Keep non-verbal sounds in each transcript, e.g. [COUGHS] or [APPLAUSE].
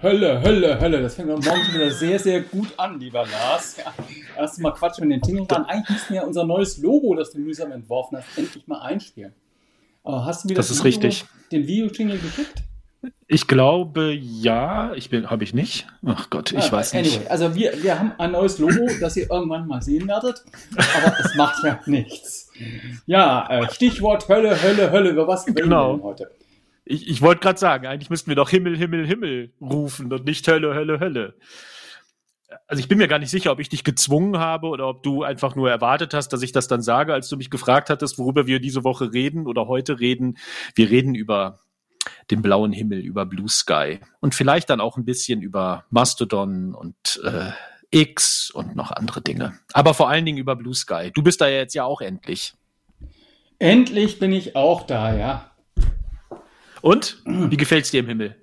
Hölle, Hölle, Hölle. Das fängt am Morgen wieder sehr, sehr gut an, lieber Lars. Ja, erst mal Quatsch mit den Tingeln. Eigentlich müssten wir ja unser neues Logo, das du mühsam entworfen hast, endlich mal einspielen. Aber hast du mir das, das ist Video, richtig. den Video-Jingle geschickt? Ich glaube, ja. Ich bin, habe ich nicht. Ach Gott, ich ah, weiß anyway, nicht. Also wir, wir haben ein neues Logo, [COUGHS] das ihr irgendwann mal sehen werdet. Aber es macht ja nichts. Ja, äh, Stichwort Hölle, Hölle, Hölle. Über was reden genau. wir denn heute? Ich, ich wollte gerade sagen, eigentlich müssten wir doch Himmel, Himmel, Himmel rufen und nicht Hölle, Hölle, Hölle. Also ich bin mir gar nicht sicher, ob ich dich gezwungen habe oder ob du einfach nur erwartet hast, dass ich das dann sage, als du mich gefragt hattest, worüber wir diese Woche reden oder heute reden. Wir reden über den blauen Himmel, über Blue Sky und vielleicht dann auch ein bisschen über Mastodon und äh, X und noch andere Dinge. Aber vor allen Dingen über Blue Sky. Du bist da jetzt ja auch endlich. Endlich bin ich auch da, ja. Und? Wie gefällt es dir im Himmel?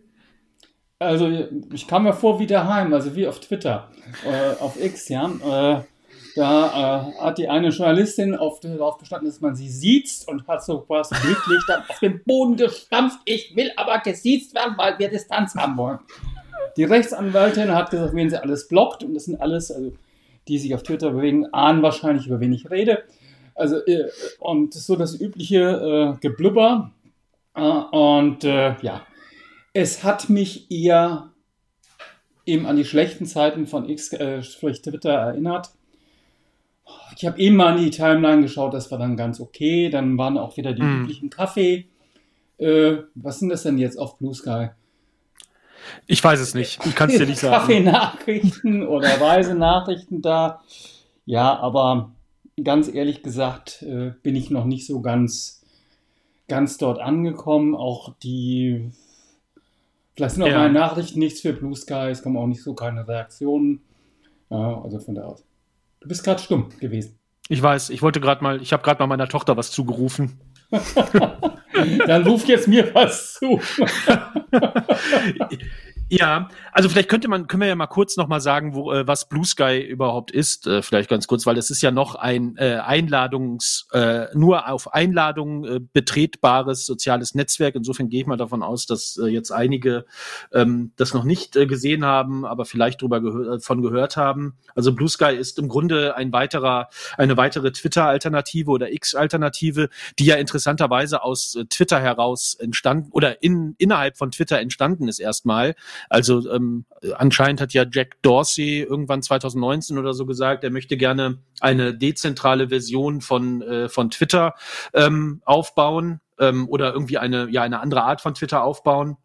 Also, ich kam mir vor wie daheim, also wie auf Twitter, äh, auf X, ja. Äh, da äh, hat die eine Journalistin auf, darauf bestanden, dass man sie sieht und hat so was glücklich dann auf den Boden gestampft. Ich will aber gesiezt werden, weil wir Distanz haben wollen. Die Rechtsanwältin hat gesagt, wen sie alles blockt und das sind alles, also die sich auf Twitter bewegen, ahnen wahrscheinlich, über wen ich rede. Also, äh, und so das übliche äh, Geblubber, äh, und äh, ja, es hat mich eher eben an die schlechten Zeiten von X, äh, sprich Twitter erinnert. Ich habe eben mal an die Timeline geschaut, das war dann ganz okay. Dann waren auch wieder die mm. üblichen Kaffee. Äh, was sind das denn jetzt auf Blue Sky? Ich weiß es nicht. Ich kann es dir nicht sagen. Kaffeenachrichten oder Reisenachrichten da. Ja, aber ganz ehrlich gesagt äh, bin ich noch nicht so ganz ganz dort angekommen. Auch die, vielleicht sind auch ja. meine Nachrichten nichts für Blue Sky, es kommen auch nicht so keine Reaktionen. Ja, also von da aus. Du bist gerade stumm gewesen. Ich weiß, ich wollte gerade mal, ich habe gerade mal meiner Tochter was zugerufen. [LAUGHS] Dann ruf jetzt mir was zu. [LAUGHS] Ja, also vielleicht könnte man, können wir ja mal kurz noch mal sagen, wo, äh, was Blue Sky überhaupt ist. Äh, vielleicht ganz kurz, weil es ist ja noch ein äh, Einladungs, äh, nur auf Einladung äh, betretbares soziales Netzwerk. Insofern gehe ich mal davon aus, dass äh, jetzt einige ähm, das noch nicht äh, gesehen haben, aber vielleicht drüber gehör von gehört haben. Also Blue Sky ist im Grunde ein weiterer, eine weitere Twitter-Alternative oder X-Alternative, die ja interessanterweise aus äh, Twitter heraus entstanden oder in, innerhalb von Twitter entstanden ist erstmal. Also ähm, anscheinend hat ja Jack Dorsey irgendwann 2019 oder so gesagt, er möchte gerne eine dezentrale Version von, äh, von Twitter ähm, aufbauen ähm, oder irgendwie eine, ja, eine andere Art von Twitter aufbauen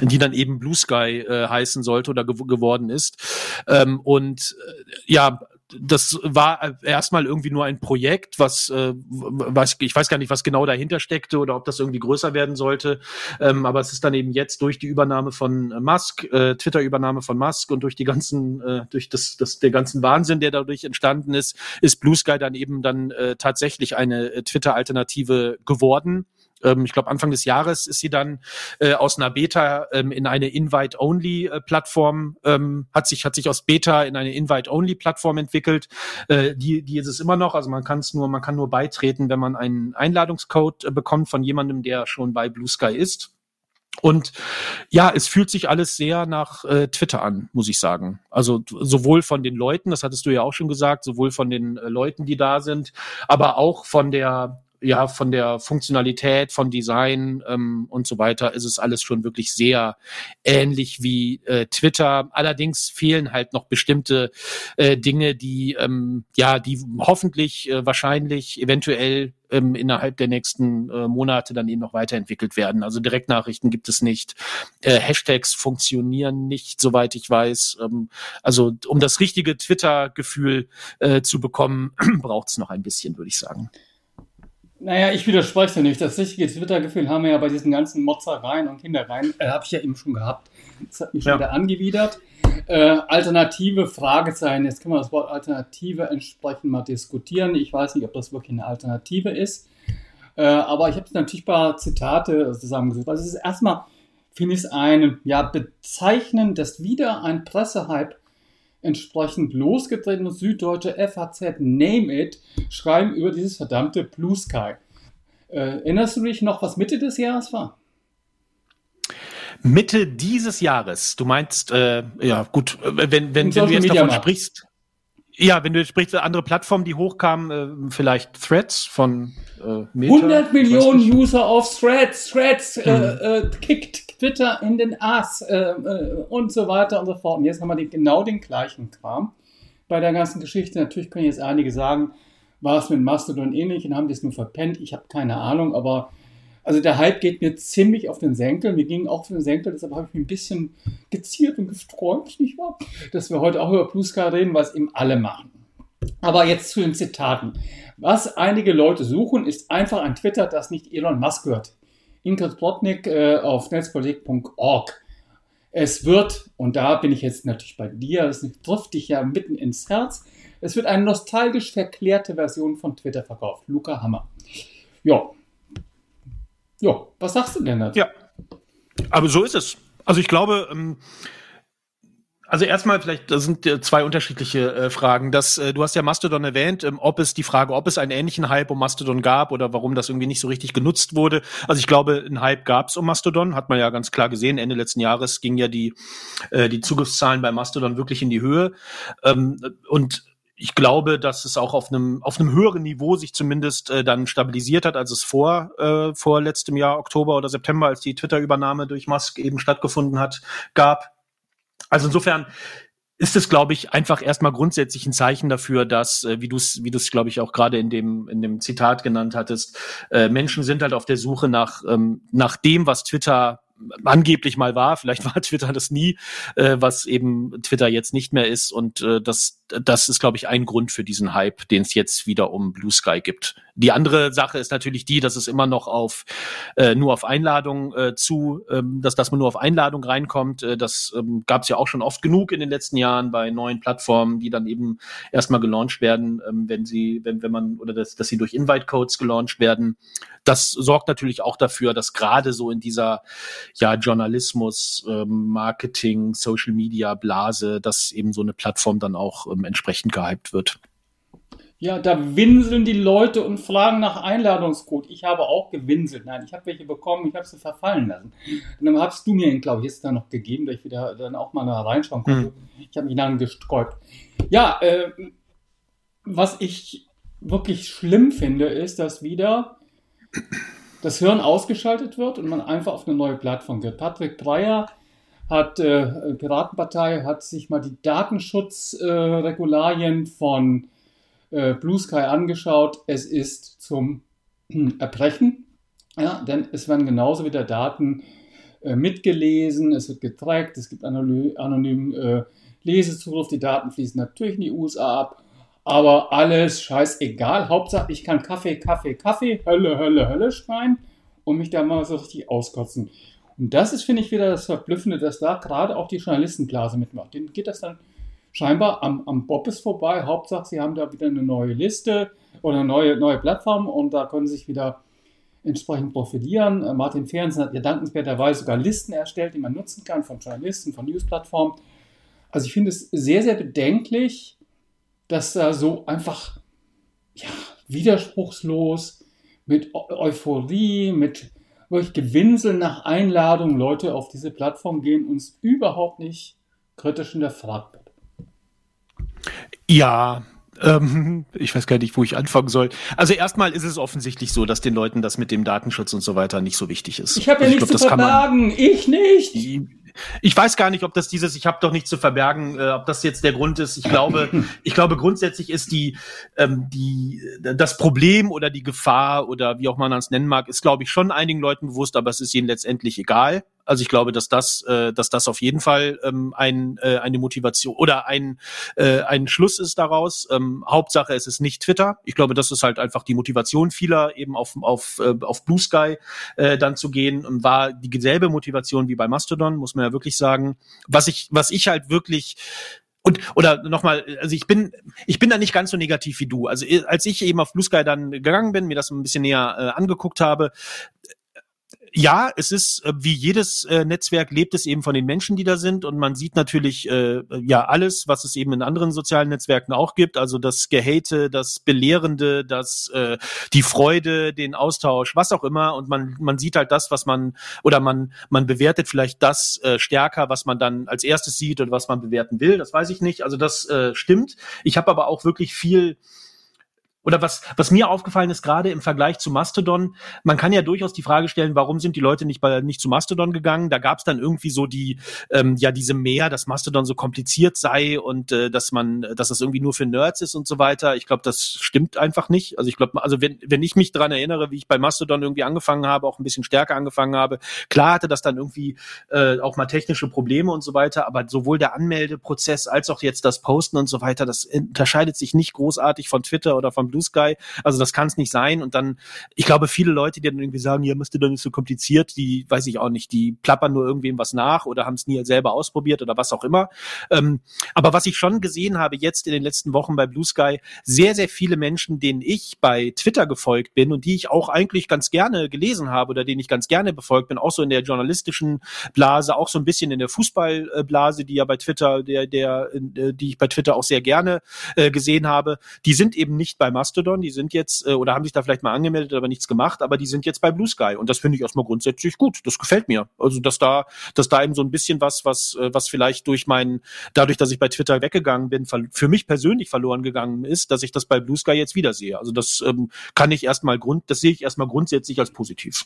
die dann eben Blue Sky äh, heißen sollte oder gew geworden ist. Ähm, und äh, ja, das war erstmal irgendwie nur ein Projekt, was, äh, was ich weiß gar nicht, was genau dahinter steckte oder ob das irgendwie größer werden sollte. Ähm, aber es ist dann eben jetzt durch die Übernahme von Musk, äh, Twitter-Übernahme von Musk und durch die ganzen, äh, durch das, das, der ganzen Wahnsinn, der dadurch entstanden ist, ist Blue Sky dann eben dann äh, tatsächlich eine äh, Twitter-Alternative geworden ähm, ich glaube Anfang des Jahres ist sie dann äh, aus einer Beta ähm, in eine Invite-Only-Plattform, ähm, hat sich hat sich aus Beta in eine Invite-Only-Plattform entwickelt. Äh, die die ist es immer noch, also man kann es nur man kann nur beitreten, wenn man einen Einladungscode äh, bekommt von jemandem, der schon bei Blue Sky ist. Und ja, es fühlt sich alles sehr nach äh, Twitter an, muss ich sagen. Also sowohl von den Leuten, das hattest du ja auch schon gesagt, sowohl von den äh, Leuten, die da sind, aber auch von der ja, von der Funktionalität, von Design ähm, und so weiter ist es alles schon wirklich sehr ähnlich wie äh, Twitter. Allerdings fehlen halt noch bestimmte äh, Dinge, die ähm, ja, die hoffentlich, äh, wahrscheinlich, eventuell ähm, innerhalb der nächsten äh, Monate dann eben noch weiterentwickelt werden. Also Direktnachrichten gibt es nicht, äh, Hashtags funktionieren nicht, soweit ich weiß. Ähm, also um das richtige Twitter-Gefühl äh, zu bekommen, [CLEARS THROAT] braucht es noch ein bisschen, würde ich sagen. Naja, ich widerspreche nicht. Das richtige Twitter-Gefühl haben wir ja bei diesen ganzen Motzereien und Kindereien, äh, habe ich ja eben schon gehabt. Das hat mich ja. wieder angewidert. Äh, alternative Fragezeichen. Jetzt können wir das Wort Alternative entsprechend mal diskutieren. Ich weiß nicht, ob das wirklich eine Alternative ist. Äh, aber ich habe natürlich ein paar Zitate zusammengesucht. Also es ist erstmal, finde ich es ein ja, Bezeichnen, dass wieder ein Pressehype entsprechend losgetreten und Süddeutsche FAZ, Name It, schreiben über dieses verdammte Blue Sky. Äh, erinnerst du dich noch, was Mitte des Jahres war? Mitte dieses Jahres. Du meinst, äh, ja gut, wenn, wenn, wenn du jetzt davon sprichst. Ja, wenn du sprichst, andere Plattformen, die hochkamen, äh, vielleicht Threads von äh, Meta. 100 Millionen User auf Threads, Threads äh, hm. äh, kickt Twitter in den Ass äh, äh, und so weiter und so fort. Und jetzt haben wir den, genau den gleichen Kram bei der ganzen Geschichte. Natürlich können jetzt einige sagen, war es mit Mastodon ähnlich und haben das nur verpennt. Ich habe keine Ahnung, aber also der Hype geht mir ziemlich auf den Senkel. Mir ging auch auf den Senkel, deshalb habe ich mich ein bisschen geziert und gesträubt, nicht wahr? Dass wir heute auch über Blue Sky reden, was eben alle machen. Aber jetzt zu den Zitaten. Was einige Leute suchen, ist einfach ein Twitter, das nicht Elon Musk gehört. Ingrid Plotnik äh, auf netzpolitik.org. Es wird, und da bin ich jetzt natürlich bei dir, das trifft dich ja mitten ins Herz, es wird eine nostalgisch verklärte Version von Twitter verkauft. Luca Hammer. Ja, ja, was sagst du denn dazu? Ja, aber so ist es. Also ich glaube, ähm, also erstmal vielleicht, das sind zwei unterschiedliche äh, Fragen. Das, äh, du hast ja Mastodon erwähnt, ähm, ob es die Frage, ob es einen ähnlichen Hype um Mastodon gab oder warum das irgendwie nicht so richtig genutzt wurde. Also ich glaube, ein Hype gab es um Mastodon, hat man ja ganz klar gesehen. Ende letzten Jahres gingen ja die äh, die Zugriffszahlen bei Mastodon wirklich in die Höhe. Ähm, und ich glaube, dass es auch auf einem auf einem höheren Niveau sich zumindest äh, dann stabilisiert hat, als es vor äh, vor letztem Jahr Oktober oder September, als die Twitter-Übernahme durch Musk eben stattgefunden hat, gab. Also insofern ist es, glaube ich, einfach erstmal grundsätzlich ein Zeichen dafür, dass, äh, wie du es, wie du es, glaube ich, auch gerade in dem in dem Zitat genannt hattest, äh, Menschen sind halt auf der Suche nach ähm, nach dem, was Twitter angeblich mal war. Vielleicht [LAUGHS] war Twitter das nie, äh, was eben Twitter jetzt nicht mehr ist. Und äh, das, das ist, glaube ich, ein Grund für diesen Hype, den es jetzt wieder um Blue Sky gibt. Die andere Sache ist natürlich die, dass es immer noch auf äh, nur auf Einladung äh, zu, ähm, dass, dass man nur auf Einladung reinkommt. Äh, das ähm, gab es ja auch schon oft genug in den letzten Jahren bei neuen Plattformen, die dann eben erstmal gelauncht werden, ähm, wenn sie, wenn, wenn man, oder dass, dass sie durch Invite-Codes gelauncht werden. Das sorgt natürlich auch dafür, dass gerade so in dieser ja, Journalismus, ähm, Marketing, Social Media Blase, dass eben so eine Plattform dann auch ähm, entsprechend gehypt wird. Ja, da winseln die Leute und fragen nach Einladungscode. Ich habe auch gewinselt. Nein, ich habe welche bekommen, ich habe sie verfallen lassen. Und dann hast du mir ihn, glaube ich, jetzt da noch gegeben, dass ich wieder dann auch mal da reinschauen konnte. Hm. Ich habe mich dann gesträubt. Ja, äh, was ich wirklich schlimm finde, ist, dass wieder das Hirn ausgeschaltet wird und man einfach auf eine neue Plattform geht. Patrick Breyer hat, äh, Piratenpartei, hat sich mal die Datenschutzregularien äh, von äh, Blue Sky angeschaut. Es ist zum Erbrechen, ja, denn es werden genauso wieder Daten äh, mitgelesen, es wird getrackt, es gibt anonymen äh, Lesezugriff, die Daten fließen natürlich in die USA ab aber alles scheißegal. Hauptsache, ich kann Kaffee, Kaffee, Kaffee, Hölle, Hölle, Hölle schreien und mich da mal so richtig auskotzen. Und das ist, finde ich, wieder das Verblüffende, dass da gerade auch die Journalistenblase mitmacht. Denen geht das dann scheinbar am, am Bobbes vorbei. Hauptsache, sie haben da wieder eine neue Liste oder eine neue, neue Plattform und da können sie sich wieder entsprechend profilieren. Äh, Martin Fernsen hat ja dankenswerterweise sogar Listen erstellt, die man nutzen kann von Journalisten, von Newsplattformen. Also ich finde es sehr, sehr bedenklich, dass da so einfach ja, widerspruchslos mit Euphorie, mit wirklich Gewinsel nach Einladung Leute auf diese Plattform gehen und es überhaupt nicht kritisch hinterfragt wird. Ja, ähm, [LAUGHS] ich weiß gar nicht, wo ich anfangen soll. Also erstmal ist es offensichtlich so, dass den Leuten das mit dem Datenschutz und so weiter nicht so wichtig ist. Ich habe ja also nichts glaub, zu verbergen, ich nicht ich weiß gar nicht, ob das dieses, ich habe doch nichts zu verbergen, äh, ob das jetzt der Grund ist. Ich glaube, [LAUGHS] ich glaube grundsätzlich ist die, ähm, die, das Problem oder die Gefahr oder wie auch man es nennen mag, ist glaube ich schon einigen Leuten bewusst, aber es ist ihnen letztendlich egal. Also ich glaube, dass das, äh, dass das auf jeden Fall ähm, ein, äh, eine Motivation oder ein, äh, ein Schluss ist daraus. Ähm, Hauptsache, es ist nicht Twitter. Ich glaube, das ist halt einfach die Motivation vieler, eben auf, auf, äh, auf Blue Sky äh, dann zu gehen. Und war dieselbe Motivation wie bei Mastodon, muss man ja wirklich sagen. Was ich, was ich halt wirklich und oder nochmal, also ich bin, ich bin da nicht ganz so negativ wie du. Also als ich eben auf Blue Sky dann gegangen bin, mir das ein bisschen näher äh, angeguckt habe, ja, es ist äh, wie jedes äh, Netzwerk lebt es eben von den Menschen, die da sind und man sieht natürlich äh, ja alles, was es eben in anderen sozialen Netzwerken auch gibt, also das Gehate, das Belehrende, das äh, die Freude, den Austausch, was auch immer und man man sieht halt das, was man oder man man bewertet vielleicht das äh, stärker, was man dann als erstes sieht und was man bewerten will, das weiß ich nicht. Also das äh, stimmt. Ich habe aber auch wirklich viel oder was, was mir aufgefallen ist, gerade im Vergleich zu Mastodon, man kann ja durchaus die Frage stellen, warum sind die Leute nicht bei nicht zu Mastodon gegangen? Da gab es dann irgendwie so die, ähm, ja, diese mehr, dass Mastodon so kompliziert sei und äh, dass man, dass das irgendwie nur für Nerds ist und so weiter. Ich glaube, das stimmt einfach nicht. Also ich glaube, also wenn, wenn ich mich dran erinnere, wie ich bei Mastodon irgendwie angefangen habe, auch ein bisschen stärker angefangen habe, klar hatte das dann irgendwie äh, auch mal technische Probleme und so weiter, aber sowohl der Anmeldeprozess als auch jetzt das Posten und so weiter, das unterscheidet sich nicht großartig von Twitter oder von Blue Sky. Also das kann es nicht sein. Und dann, ich glaube, viele Leute, die dann irgendwie sagen, ja, müsste doch nicht so kompliziert, die weiß ich auch nicht, die plappern nur irgendwem was nach oder haben es nie selber ausprobiert oder was auch immer. Ähm, aber was ich schon gesehen habe jetzt in den letzten Wochen bei Blue Sky, sehr, sehr viele Menschen, denen ich bei Twitter gefolgt bin und die ich auch eigentlich ganz gerne gelesen habe oder denen ich ganz gerne befolgt bin, auch so in der journalistischen Blase, auch so ein bisschen in der Fußballblase, die ja bei Twitter, der, der, äh, die ich bei Twitter auch sehr gerne äh, gesehen habe, die sind eben nicht bei Mastodon, die sind jetzt, äh, oder haben sich da vielleicht mal angemeldet, aber nichts gemacht, aber die sind jetzt bei Blue Sky. Und das finde ich erstmal grundsätzlich gut. Das gefällt mir. Also, dass da, dass da eben so ein bisschen was, was, äh, was vielleicht durch meinen, dadurch, dass ich bei Twitter weggegangen bin, für mich persönlich verloren gegangen ist, dass ich das bei Blue Sky jetzt wiedersehe. Also das ähm, kann ich erstmal Grund, das sehe ich erstmal grundsätzlich als positiv.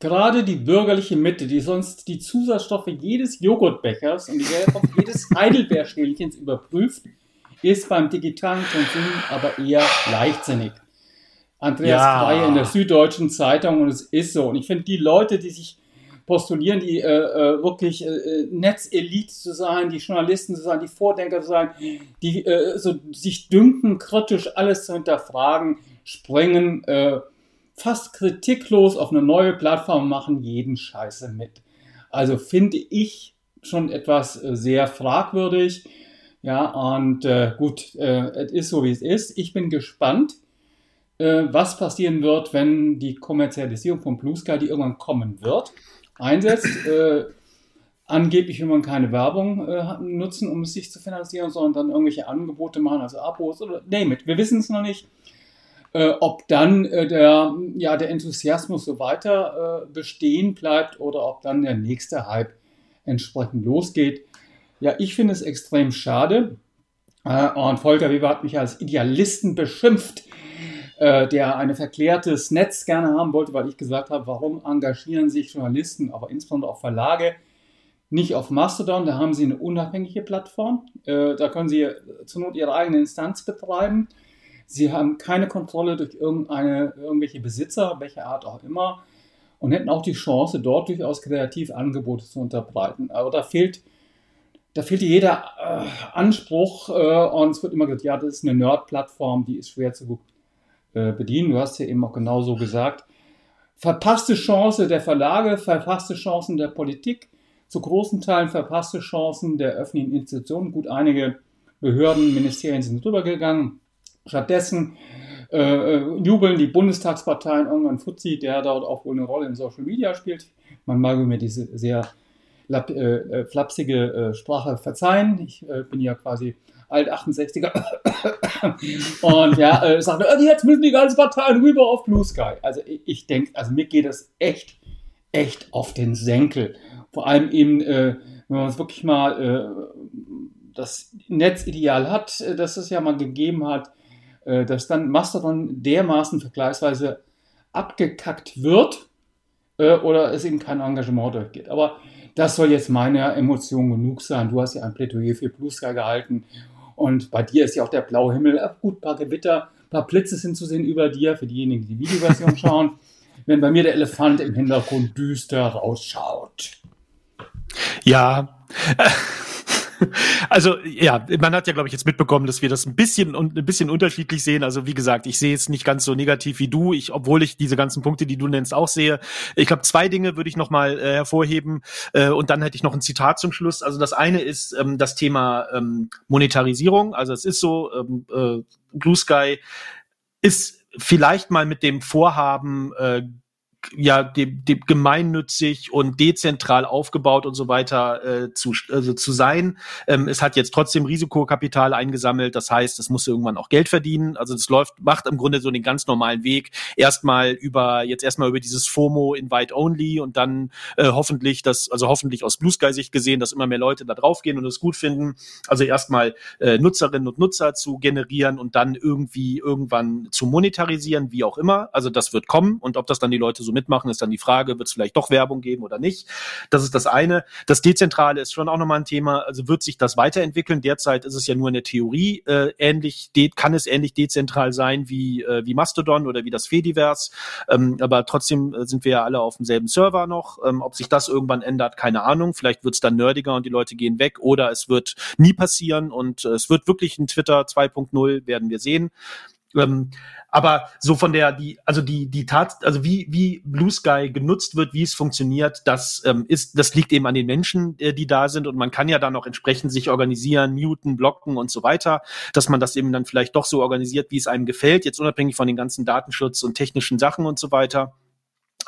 Gerade die bürgerliche Mitte, die sonst die Zusatzstoffe jedes Joghurtbechers und die jedes [LAUGHS] Heidelbeerschälchens überprüft, ist beim digitalen Konsum aber eher leichtsinnig. Andreas ja. Kreie in der Süddeutschen Zeitung und es ist so. Und ich finde, die Leute, die sich postulieren, die äh, äh wirklich äh, äh, Netzelite zu sein, die Journalisten zu sein, die Vordenker zu sein, die äh, so sich dünken, kritisch alles zu hinterfragen, springen äh, fast kritiklos auf eine neue Plattform und machen jeden Scheiße mit. Also finde ich schon etwas sehr fragwürdig. Ja, und äh, gut, äh, es ist so, wie es ist. Ich bin gespannt, äh, was passieren wird, wenn die Kommerzialisierung von Blue Sky, die irgendwann kommen wird, einsetzt. Äh, angeblich will man keine Werbung äh, nutzen, um es sich zu finanzieren, sondern dann irgendwelche Angebote machen, also Abos oder name it. Wir wissen es noch nicht. Äh, ob dann der, ja, der Enthusiasmus so weiter bestehen bleibt oder ob dann der nächste Hype entsprechend losgeht. Ja, ich finde es extrem schade. Äh, und Volker Weber hat mich als Idealisten beschimpft, äh, der ein verklärtes Netz gerne haben wollte, weil ich gesagt habe, warum engagieren sich Journalisten, aber insbesondere auch Verlage, nicht auf Mastodon, da haben sie eine unabhängige Plattform. Äh, da können sie zur Not ihre eigene Instanz betreiben. Sie haben keine Kontrolle durch irgendeine, irgendwelche Besitzer, welcher Art auch immer, und hätten auch die Chance, dort durchaus kreativ Angebote zu unterbreiten. Aber da fehlt da fehlt jeder äh, Anspruch äh, und es wird immer gesagt, ja, das ist eine Nerd-Plattform, die ist schwer zu äh, bedienen. Du hast ja eben auch genauso gesagt. Verpasste Chance der Verlage, verpasste Chancen der Politik, zu großen Teilen verpasste Chancen der öffentlichen Institutionen. Gut, einige Behörden, Ministerien sind drüber gegangen. Stattdessen äh, äh, jubeln die Bundestagsparteien irgendwann Fuzzi, der dort auch wohl eine Rolle in Social Media spielt. Man mag mir diese sehr lap, äh, äh, flapsige äh, Sprache verzeihen. Ich äh, bin ja quasi alt 68er. [COUGHS] und ja, äh, sagte, äh, jetzt müssen die ganzen Parteien rüber auf Blue Sky. Also ich, ich denke, also mir geht das echt, echt auf den Senkel. Vor allem eben, wenn man es wirklich mal das Netzideal hat, das es ja mal gegeben hat, dass dann Mastodon dermaßen vergleichsweise abgekackt wird äh, oder es eben kein Engagement gibt. Aber das soll jetzt meine Emotion genug sein. Du hast ja ein Plädoyer für Blue Sky gehalten und bei dir ist ja auch der blaue Himmel. Gut, ein paar Gewitter, ein paar Blitze sind zu sehen über dir, für diejenigen, die die Videoversion [LAUGHS] schauen. Wenn bei mir der Elefant im Hintergrund düster rausschaut. Ja, [LAUGHS] also ja, man hat ja, glaube ich, jetzt mitbekommen, dass wir das ein bisschen und ein bisschen unterschiedlich sehen. Also wie gesagt, ich sehe es nicht ganz so negativ wie du, ich, obwohl ich diese ganzen Punkte, die du nennst, auch sehe. Ich glaube, zwei Dinge würde ich noch mal äh, hervorheben äh, und dann hätte ich noch ein Zitat zum Schluss. Also das eine ist ähm, das Thema ähm, Monetarisierung. Also es ist so, ähm, äh, Blue Sky ist vielleicht mal mit dem Vorhaben äh, ja de, de, gemeinnützig und dezentral aufgebaut und so weiter äh, zu, also zu sein. Ähm, es hat jetzt trotzdem Risikokapital eingesammelt, das heißt, es muss irgendwann auch Geld verdienen. Also es läuft, macht im Grunde so den ganz normalen Weg. Erstmal über, jetzt erstmal über dieses FOMO Invite Only und dann äh, hoffentlich das, also hoffentlich aus Blue Sky Sicht gesehen, dass immer mehr Leute da draufgehen und es gut finden. Also erstmal äh, Nutzerinnen und Nutzer zu generieren und dann irgendwie irgendwann zu monetarisieren, wie auch immer. Also das wird kommen und ob das dann die Leute so mitmachen, ist dann die Frage, wird es vielleicht doch Werbung geben oder nicht. Das ist das eine. Das Dezentrale ist schon auch nochmal ein Thema. Also wird sich das weiterentwickeln? Derzeit ist es ja nur in der Theorie äh, ähnlich, kann es ähnlich dezentral sein wie, äh, wie Mastodon oder wie das Fediverse. Ähm, aber trotzdem äh, sind wir ja alle auf demselben Server noch. Ähm, ob sich das irgendwann ändert, keine Ahnung. Vielleicht wird es dann nerdiger und die Leute gehen weg oder es wird nie passieren und äh, es wird wirklich ein Twitter 2.0, werden wir sehen. Ähm, aber so von der, die, also die, die Tat, also wie, wie Blue Sky genutzt wird, wie es funktioniert, das ähm, ist, das liegt eben an den Menschen, äh, die da sind und man kann ja dann auch entsprechend sich organisieren, muten, blocken und so weiter, dass man das eben dann vielleicht doch so organisiert, wie es einem gefällt, jetzt unabhängig von den ganzen Datenschutz und technischen Sachen und so weiter.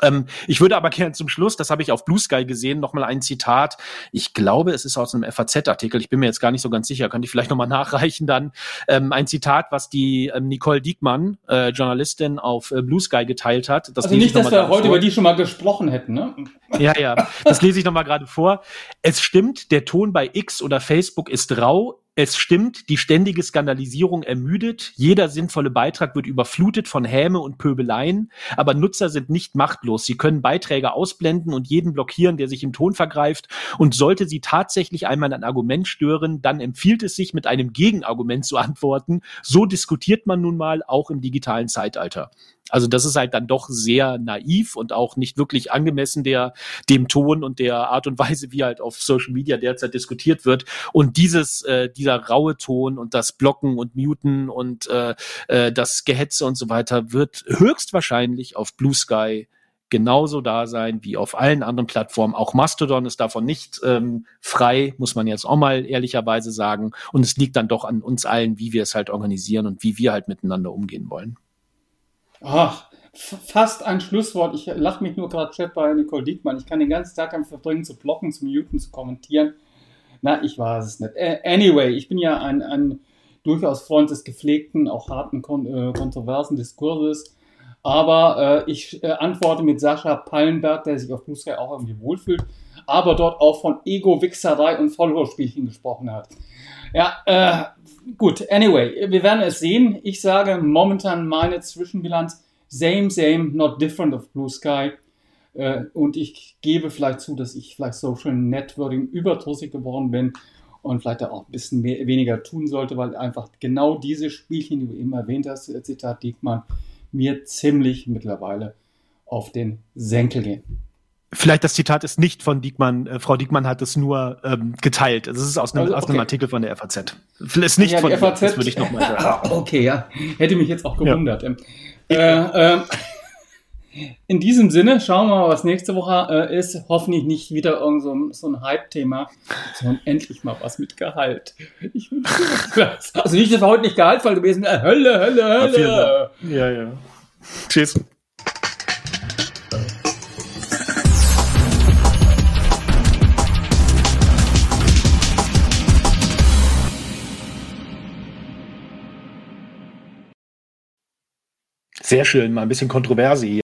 Ähm, ich würde aber gerne zum Schluss, das habe ich auf Blue Sky gesehen, nochmal ein Zitat. Ich glaube, es ist aus einem FAZ-Artikel. Ich bin mir jetzt gar nicht so ganz sicher. Könnte ich vielleicht nochmal [LAUGHS] nachreichen dann. Ähm, ein Zitat, was die ähm, Nicole Diekmann, äh, Journalistin auf äh, Blue Sky geteilt hat. Das also nicht, dass wir heute vor. über die schon mal gesprochen hätten, ne? [LAUGHS] Ja, ja. Das lese ich nochmal gerade vor. Es stimmt, der Ton bei X oder Facebook ist rau. Es stimmt, die ständige Skandalisierung ermüdet, jeder sinnvolle Beitrag wird überflutet von Häme und Pöbeleien, aber Nutzer sind nicht machtlos. Sie können Beiträge ausblenden und jeden blockieren, der sich im Ton vergreift. Und sollte sie tatsächlich einmal ein Argument stören, dann empfiehlt es sich, mit einem Gegenargument zu antworten. So diskutiert man nun mal auch im digitalen Zeitalter. Also das ist halt dann doch sehr naiv und auch nicht wirklich angemessen der, dem Ton und der Art und Weise, wie halt auf Social Media derzeit diskutiert wird. Und dieses, äh, dieser raue Ton und das Blocken und Muten und äh, äh, das Gehetze und so weiter wird höchstwahrscheinlich auf Blue Sky genauso da sein wie auf allen anderen Plattformen. Auch Mastodon ist davon nicht ähm, frei, muss man jetzt auch mal ehrlicherweise sagen. Und es liegt dann doch an uns allen, wie wir es halt organisieren und wie wir halt miteinander umgehen wollen. Ach, fast ein Schlusswort. Ich lache mich nur gerade Chat bei Nicole Diekmann. Ich kann den ganzen Tag am verbringen, zu blocken, zu muten, zu kommentieren. Na, ich weiß es nicht. Anyway, ich bin ja ein, ein durchaus Freund des gepflegten, auch harten, kon äh, kontroversen Diskurses. Aber äh, ich äh, antworte mit Sascha Pallenberg, der sich auf Blue Sky auch irgendwie wohlfühlt, aber dort auch von Ego-Wichserei und Follower-Spielchen gesprochen hat. Ja, äh, gut, anyway, wir werden es sehen. Ich sage momentan meine Zwischenbilanz same, same, not different of Blue Sky. Äh, und ich gebe vielleicht zu, dass ich vielleicht Social Networking überdrüssig geworden bin und vielleicht auch ein bisschen mehr, weniger tun sollte, weil einfach genau diese Spielchen, die du eben erwähnt hast, Zitat Diekmann, mir ziemlich mittlerweile auf den Senkel gehen. Vielleicht das Zitat ist nicht von Diekmann, äh, Frau Diekmann hat es nur ähm, geteilt. Es ist aus einem, also, okay. aus einem Artikel von der FAZ. Ist nicht ja, von FAZ, das würde ich nochmal sagen. [LAUGHS] Ah, okay, ja. Hätte mich jetzt auch gewundert. Ja. Ähm, äh, äh, [LAUGHS] in diesem Sinne, schauen wir mal, was nächste Woche äh, ist. Hoffentlich nicht wieder irgend so ein, so ein Hype-Thema, sondern endlich mal was mit Gehalt. Ich wünsche. Also nicht, dass wir heute nicht gehaltvoll gewesen. Hölle, Hölle, Hölle. Ja, ja. Tschüss. Sehr schön, mal ein bisschen Kontroverse hier.